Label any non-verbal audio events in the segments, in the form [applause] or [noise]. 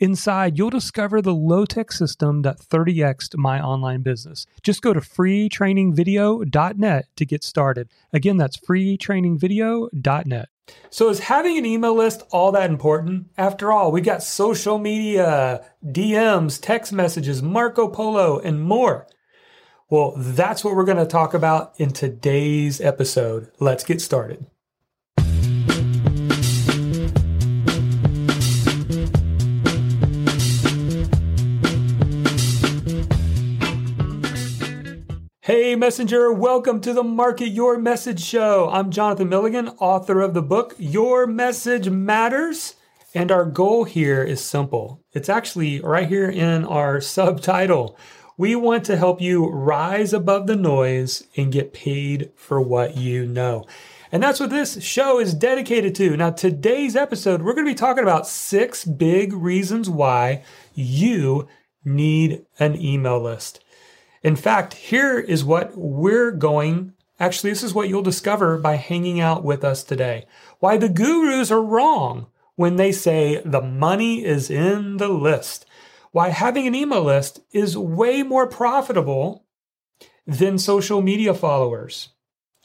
Inside, you'll discover the low tech system that 30xed my online business. Just go to freetrainingvideo.net to get started. Again, that's freetrainingvideo.net. So, is having an email list all that important? After all, we got social media, DMs, text messages, Marco Polo, and more. Well, that's what we're going to talk about in today's episode. Let's get started. Hey, Messenger, welcome to the Market Your Message Show. I'm Jonathan Milligan, author of the book Your Message Matters. And our goal here is simple it's actually right here in our [laughs] subtitle. We want to help you rise above the noise and get paid for what you know. And that's what this show is dedicated to. Now, today's episode, we're going to be talking about six big reasons why you need an email list. In fact, here is what we're going. Actually, this is what you'll discover by hanging out with us today. Why the gurus are wrong when they say the money is in the list. Why having an email list is way more profitable than social media followers.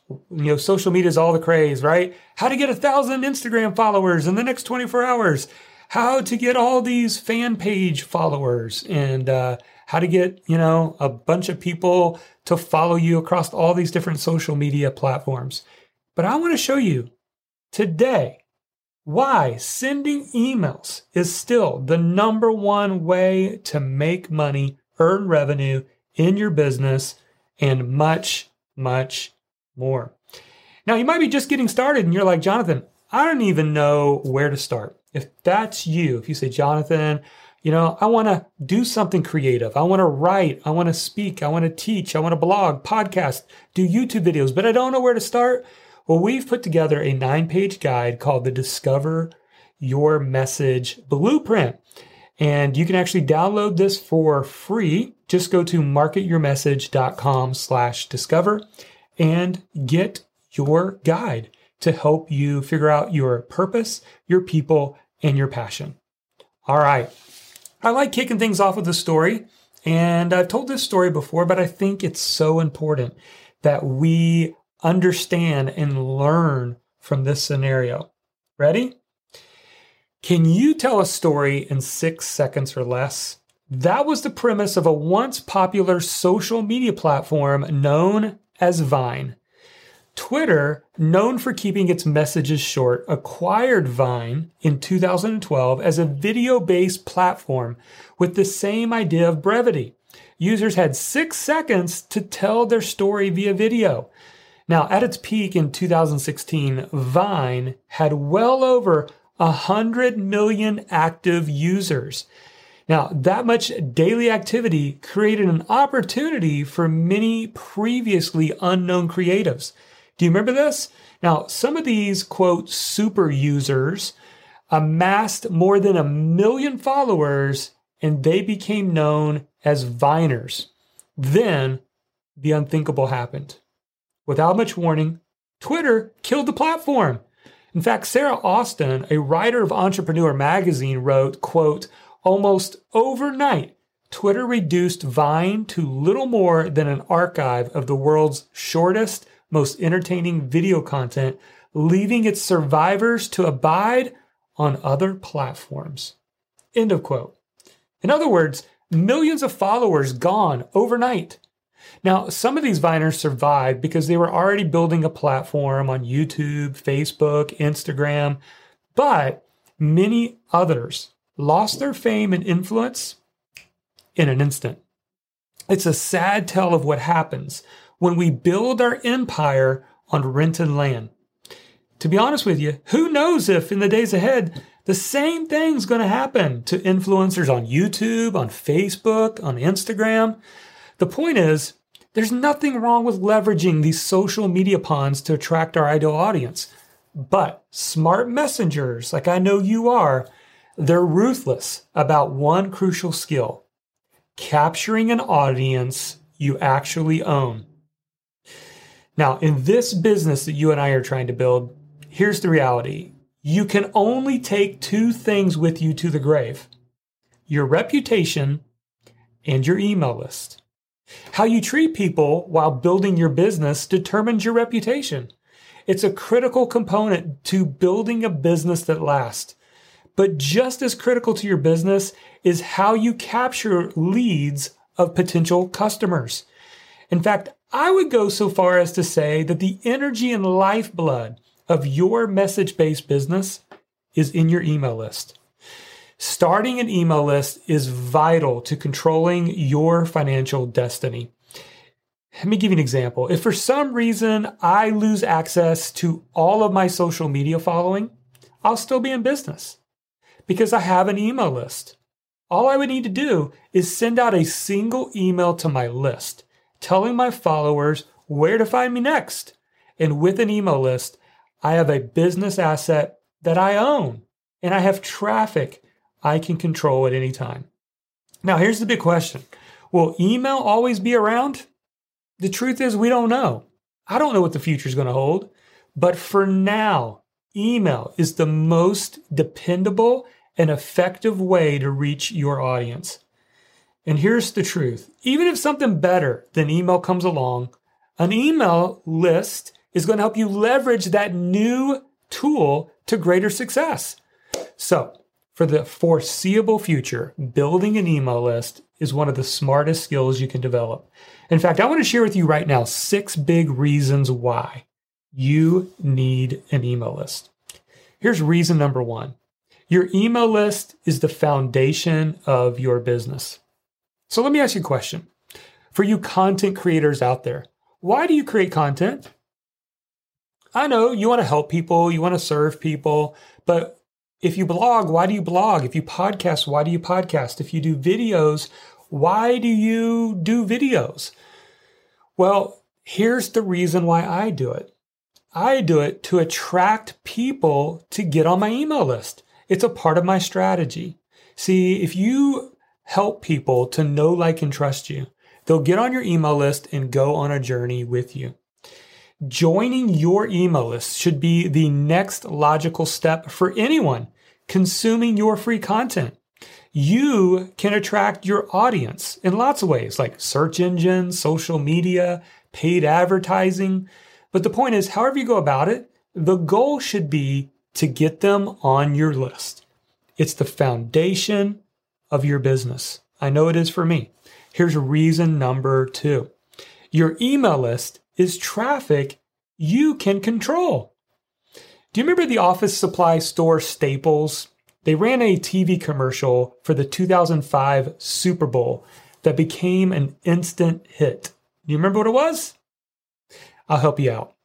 You know, social media is all the craze, right? How to get a thousand Instagram followers in the next 24 hours. How to get all these fan page followers and uh, how to get, you know, a bunch of people to follow you across all these different social media platforms. But I want to show you today why sending emails is still the number one way to make money, earn revenue in your business, and much, much more. Now, you might be just getting started and you're like, Jonathan, I don't even know where to start. If that's you, if you say, Jonathan, you know, I want to do something creative. I want to write. I want to speak. I want to teach. I want to blog, podcast, do YouTube videos, but I don't know where to start. Well, we've put together a nine page guide called the Discover Your Message Blueprint. And you can actually download this for free. Just go to marketyourmessage.com slash discover and get your guide to help you figure out your purpose, your people, and your passion. All right. I like kicking things off with a story. And I've told this story before, but I think it's so important that we understand and learn from this scenario. Ready? Can you tell a story in six seconds or less? That was the premise of a once popular social media platform known as Vine. Twitter, known for keeping its messages short, acquired Vine in 2012 as a video based platform with the same idea of brevity. Users had six seconds to tell their story via video. Now, at its peak in 2016, Vine had well over 100 million active users. Now, that much daily activity created an opportunity for many previously unknown creatives. Do you remember this? Now, some of these, quote, super users amassed more than a million followers and they became known as Viners. Then the unthinkable happened. Without much warning, Twitter killed the platform. In fact, Sarah Austin, a writer of Entrepreneur magazine, wrote, quote, almost overnight, Twitter reduced Vine to little more than an archive of the world's shortest most entertaining video content, leaving its survivors to abide on other platforms. End of quote. In other words, millions of followers gone overnight. Now, some of these Viners survived because they were already building a platform on YouTube, Facebook, Instagram, but many others lost their fame and influence in an instant. It's a sad tale of what happens when we build our empire on rented land. To be honest with you, who knows if in the days ahead The same thing's going to happen to influencers on YouTube, on Facebook, on Instagram. The point is, there's nothing wrong with leveraging these social media ponds to attract our ideal audience. But smart messengers, like I know you are, they're ruthless about one crucial skill capturing an audience you actually own. Now, in this business that you and I are trying to build, here's the reality you can only take two things with you to the grave your reputation and your email list. How you treat people while building your business determines your reputation. It's a critical component to building a business that lasts. But just as critical to your business is how you capture leads of potential customers. In fact, I would go so far as to say that the energy and lifeblood of your message based business is in your email list. Starting an email list is vital to controlling your financial destiny. Let me give you an example. If for some reason I lose access to all of my social media following, I'll still be in business because I have an email list. All I would need to do is send out a single email to my list telling my followers where to find me next. And with an email list, I have a business asset that I own and I have traffic I can control at any time. Now, here's the big question Will email always be around? The truth is, we don't know. I don't know what the future is going to hold. But for now, email is the most dependable and effective way to reach your audience. And here's the truth even if something better than email comes along, an email list is going to help you leverage that new tool to greater success. So, for the foreseeable future, building an email list is one of the smartest skills you can develop. In fact, I want to share with you right now six big reasons why you need an email list. Here's reason number one your email list is the foundation of your business. So let me ask you a question. For you content creators out there, why do you create content? I know you want to help people, you want to serve people, but if you blog, why do you blog? If you podcast, why do you podcast? If you do videos, why do you do videos? Well, here's the reason why I do it. I do it to attract people to get on my email list. It's a part of my strategy. See, if you help people to know, like, and trust you, they'll get on your email list and go on a journey with you. Joining your email list should be the next logical step for anyone consuming your free content. You can attract your audience in lots of ways, like search engines, social media, paid advertising. But the point is, however you go about it, the goal should be to get them on your list. It's the foundation of your business. I know it is for me. Here's reason number two your email list is traffic you can control. Do you remember the office supply store Staples? They ran a TV commercial for the 2005 Super Bowl that became an instant hit. Do you remember what it was? I'll help you out.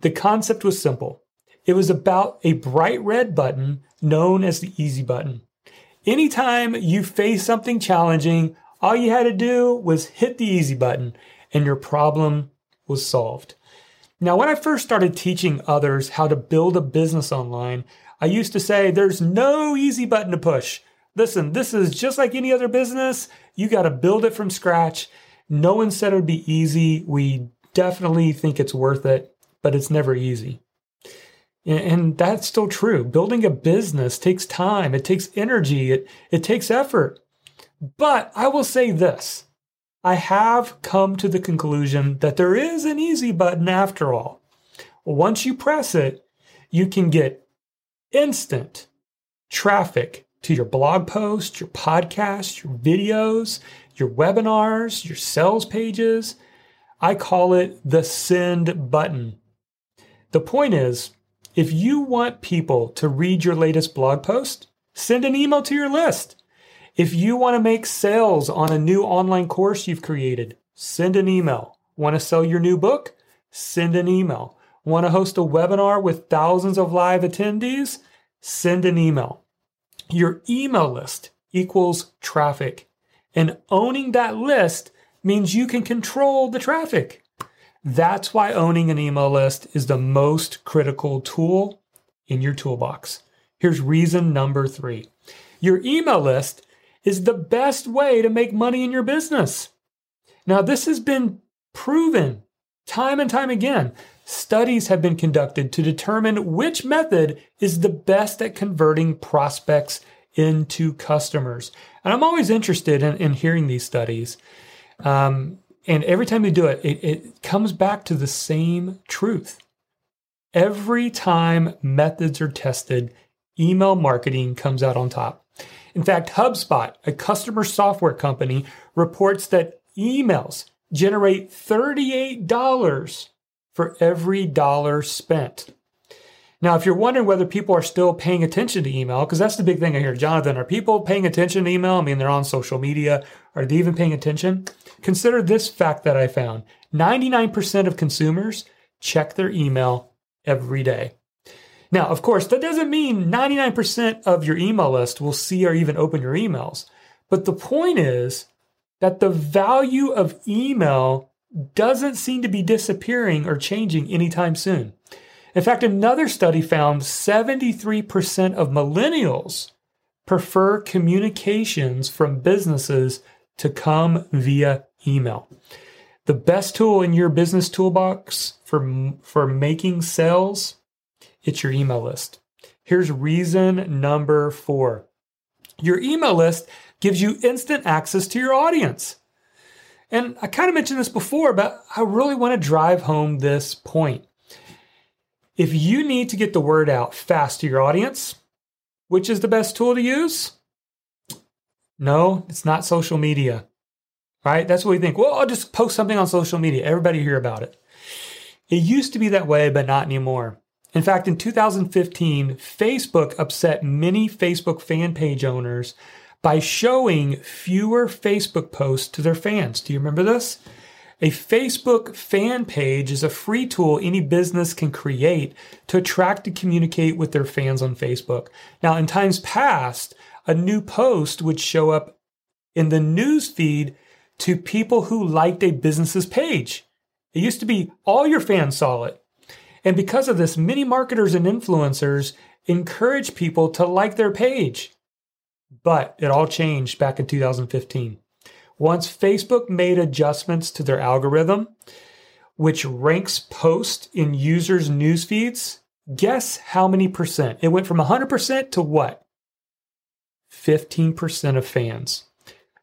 The concept was simple. It was about a bright red button known as the easy button. Anytime you face something challenging, all you had to do was hit the easy button and your problem was solved. Now, when I first started teaching others how to build a business online, I used to say there's no easy button to push. Listen, this is just like any other business. You got to build it from scratch. No one said it would be easy. We definitely think it's worth it, but it's never easy. And that's still true. Building a business takes time, it takes energy, it, it takes effort. But I will say this I have come to the conclusion that there is an easy button after all. Once you press it, you can get instant traffic to your blog post, your podcast, your videos, your webinars, your sales pages. I call it the send button. The point is, if you want people to read your latest blog post, send an email to your list. If you want to make sales on a new online course you've created, send an email. Want to sell your new book? Send an email. Want to host a webinar with thousands of live attendees? Send an email. Your email list equals traffic. And owning that list means you can control the traffic. That's why owning an email list is the most critical tool in your toolbox. Here's reason number three your email list is the best way to make money in your business. Now, this has been proven time and time again. Studies have been conducted to determine which method is the best at converting prospects into customers. And I'm always interested in, in hearing these studies. Um, and every time you do it, it, it comes back to the same truth. Every time methods are tested, email marketing comes out on top. In fact, HubSpot, a customer software company, reports that emails generate $38 for every dollar spent. Now, if you're wondering whether people are still paying attention to email, because that's the big thing I hear, Jonathan, are people paying attention to email? I mean, they're on social media. Are they even paying attention? Consider this fact that I found 99% of consumers check their email every day. Now, of course, that doesn't mean 99% of your email list will see or even open your emails. But the point is that the value of email doesn't seem to be disappearing or changing anytime soon. In fact, another study found 73% of millennials prefer communications from businesses to come via email. The best tool in your business toolbox for, for making sales, it's your email list. Here's reason number four. Your email list gives you instant access to your audience. And I kind of mentioned this before, but I really want to drive home this point. If you need to get the word out fast to your audience, which is the best tool to use? No, it's not social media. Right? That's what we think. Well, I'll just post something on social media. Everybody hear about it. It used to be that way, but not anymore. In fact, in 2015, Facebook upset many Facebook fan page owners by showing fewer Facebook posts to their fans. Do you remember this? A Facebook fan page is a free tool any business can create to attract and communicate with their fans on Facebook. Now, in times past, a new post would show up in the news feed to people who liked a business's page. It used to be all your fans saw it. And because of this, many marketers and influencers encourage people to like their page. But it all changed back in 2015. Once Facebook made adjustments to their algorithm, which ranks posts in users' news feeds, guess how many percent? It went from 100% to what? 15% of fans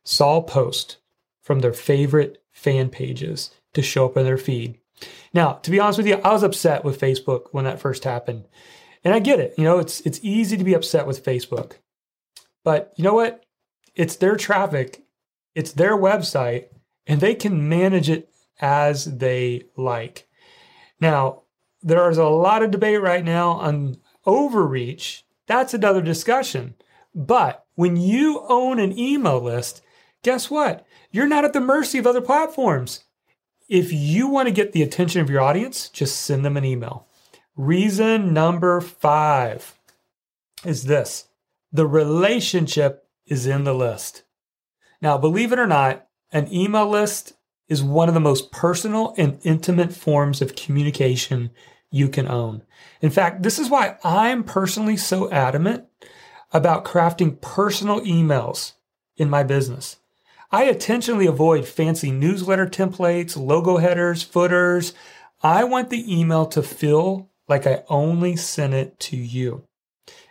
saw a post from their favorite fan pages to show up in their feed. Now, to be honest with you, I was upset with Facebook when that first happened. And I get it. You know, it's it's easy to be upset with Facebook. But you know what? It's their traffic it's their website and they can manage it as they like. Now, there is a lot of debate right now on overreach. That's another discussion. But when you own an email list, guess what? You're not at the mercy of other platforms. If you want to get the attention of your audience, just send them an email. Reason number five is this the relationship is in the list. Now, believe it or not, an email list is one of the most personal and intimate forms of communication you can own. In fact, this is why I'm personally so adamant about crafting personal emails in my business. I intentionally avoid fancy newsletter templates, logo headers, footers. I want the email to feel like I only sent it to you.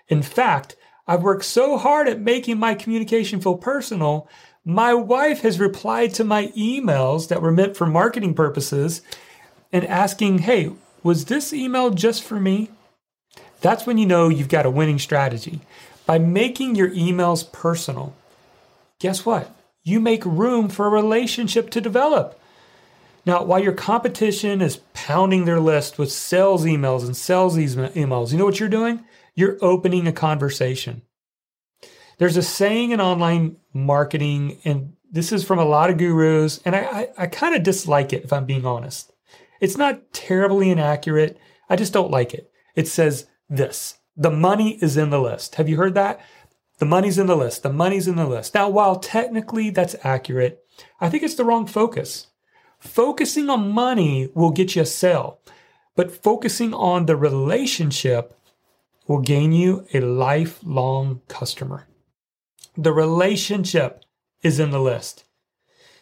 In fact, I've worked so hard at making my communication feel personal my wife has replied to my emails that were meant for marketing purposes and asking, hey, was this email just for me? That's when you know you've got a winning strategy. By making your emails personal, guess what? You make room for a relationship to develop. Now, while your competition is pounding their list with sales emails and sales emails, you know what you're doing? You're opening a conversation. There's a saying in online marketing, and this is from a lot of gurus, and I, I, I kind of dislike it if I'm being honest. It's not terribly inaccurate. I just don't like it. It says this the money is in the list. Have you heard that? The money's in the list. The money's in the list. Now, while technically that's accurate, I think it's the wrong focus. Focusing on money will get you a sale, but focusing on the relationship will gain you a lifelong customer. The relationship is in the list.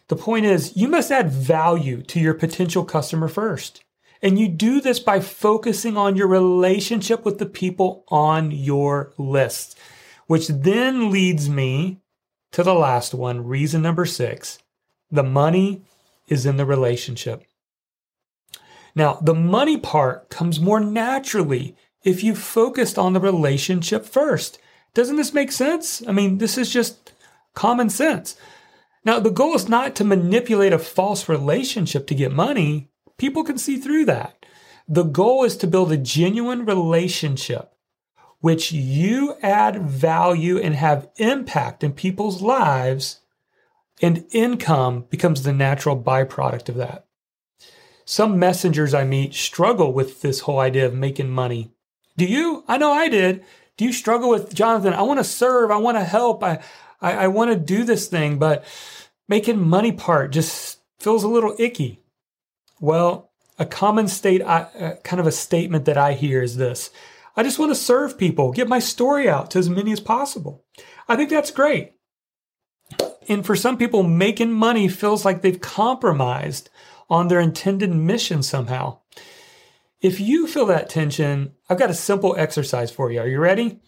The point is, you must add value to your potential customer first. And you do this by focusing on your relationship with the people on your list, which then leads me to the last one, reason number six. The money is in the relationship. Now, the money part comes more naturally if you focused on the relationship first. Doesn't this make sense? I mean, this is just common sense. Now, the goal is not to manipulate a false relationship to get money. People can see through that. The goal is to build a genuine relationship which you add value and have impact in people's lives and income becomes the natural byproduct of that. Some messengers I meet struggle with this whole idea of making money. Do you? I know I did. Do you struggle with Jonathan? I want to serve. I want to help. I, I, I want to do this thing, but making money part just feels a little icky. Well, a common state, uh, kind of a statement that I hear is this. I just want to serve people, get my story out to as many as possible. I think that's great. And for some people, making money feels like they've compromised on their intended mission somehow. If you feel that tension, I've got a simple exercise for you. Are you ready?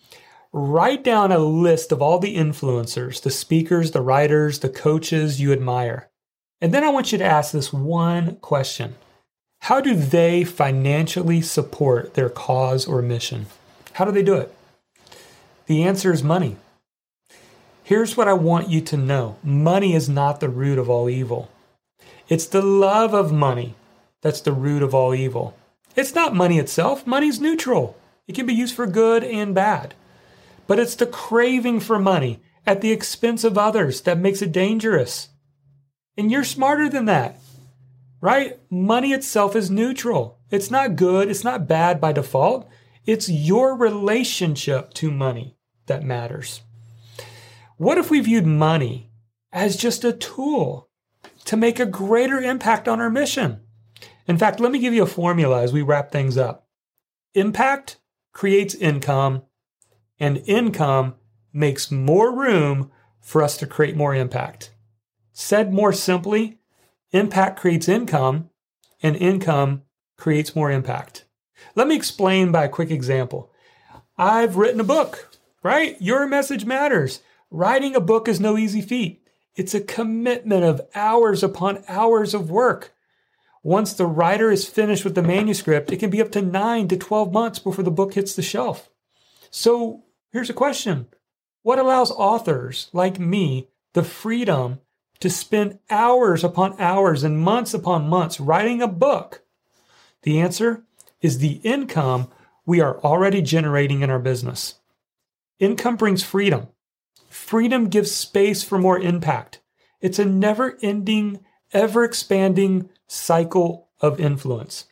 Write down a list of all the influencers, the speakers, the writers, the coaches you admire. And then I want you to ask this one question How do they financially support their cause or mission? How do they do it? The answer is money. Here's what I want you to know money is not the root of all evil. It's the love of money that's the root of all evil. It's not money itself, money's neutral. It can be used for good and bad. But it's the craving for money at the expense of others that makes it dangerous. And you're smarter than that, right? Money itself is neutral. It's not good, it's not bad by default. It's your relationship to money that matters. What if we viewed money as just a tool to make a greater impact on our mission? In fact, let me give you a formula as we wrap things up. Impact creates income, and income makes more room for us to create more impact. Said more simply, impact creates income, and income creates more impact. Let me explain by a quick example. I've written a book, right? Your message matters. Writing a book is no easy feat. It's a commitment of hours upon hours of work. Once the writer is finished with the manuscript, it can be up to nine to 12 months before the book hits the shelf. So here's a question What allows authors like me the freedom to spend hours upon hours and months upon months writing a book? The answer is the income we are already generating in our business. Income brings freedom. Freedom gives space for more impact. It's a never ending, ever expanding cycle of influence.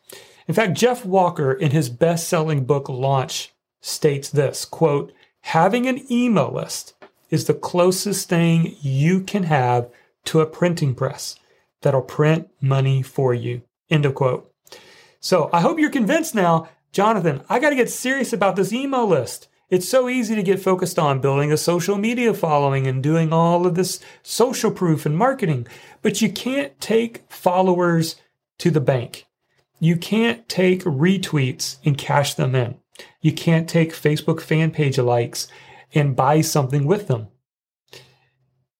In fact, Jeff Walker, in his best selling book Launch, states this quote, having an email list is the closest thing you can have to a printing press that'll print money for you. End of quote. So I hope you're convinced now, Jonathan, I got to get serious about this email list. It's so easy to get focused on building a social media following and doing all of this social proof and marketing, but you can't take followers to the bank. You can't take retweets and cash them in. You can't take Facebook fan page likes and buy something with them.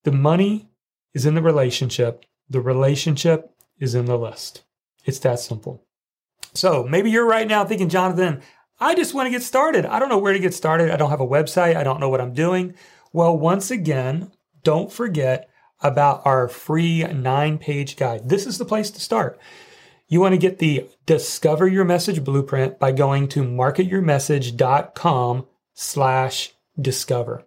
The money is in the relationship. The relationship is in the list. It's that simple. So maybe you're right now thinking, Jonathan, I just want to get started. I don't know where to get started. I don't have a website. I don't know what I'm doing. Well, once again, don't forget about our free nine page guide. This is the place to start. You want to get the Discover Your Message Blueprint by going to marketyourmessage.com slash discover.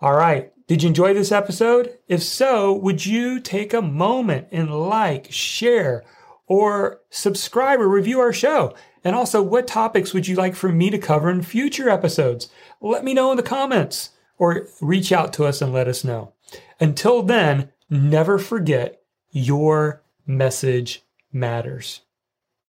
All right. Did you enjoy this episode? If so, would you take a moment and like, share, or subscribe or review our show? And also, what topics would you like for me to cover in future episodes? Let me know in the comments or reach out to us and let us know. Until then, never forget your message matters.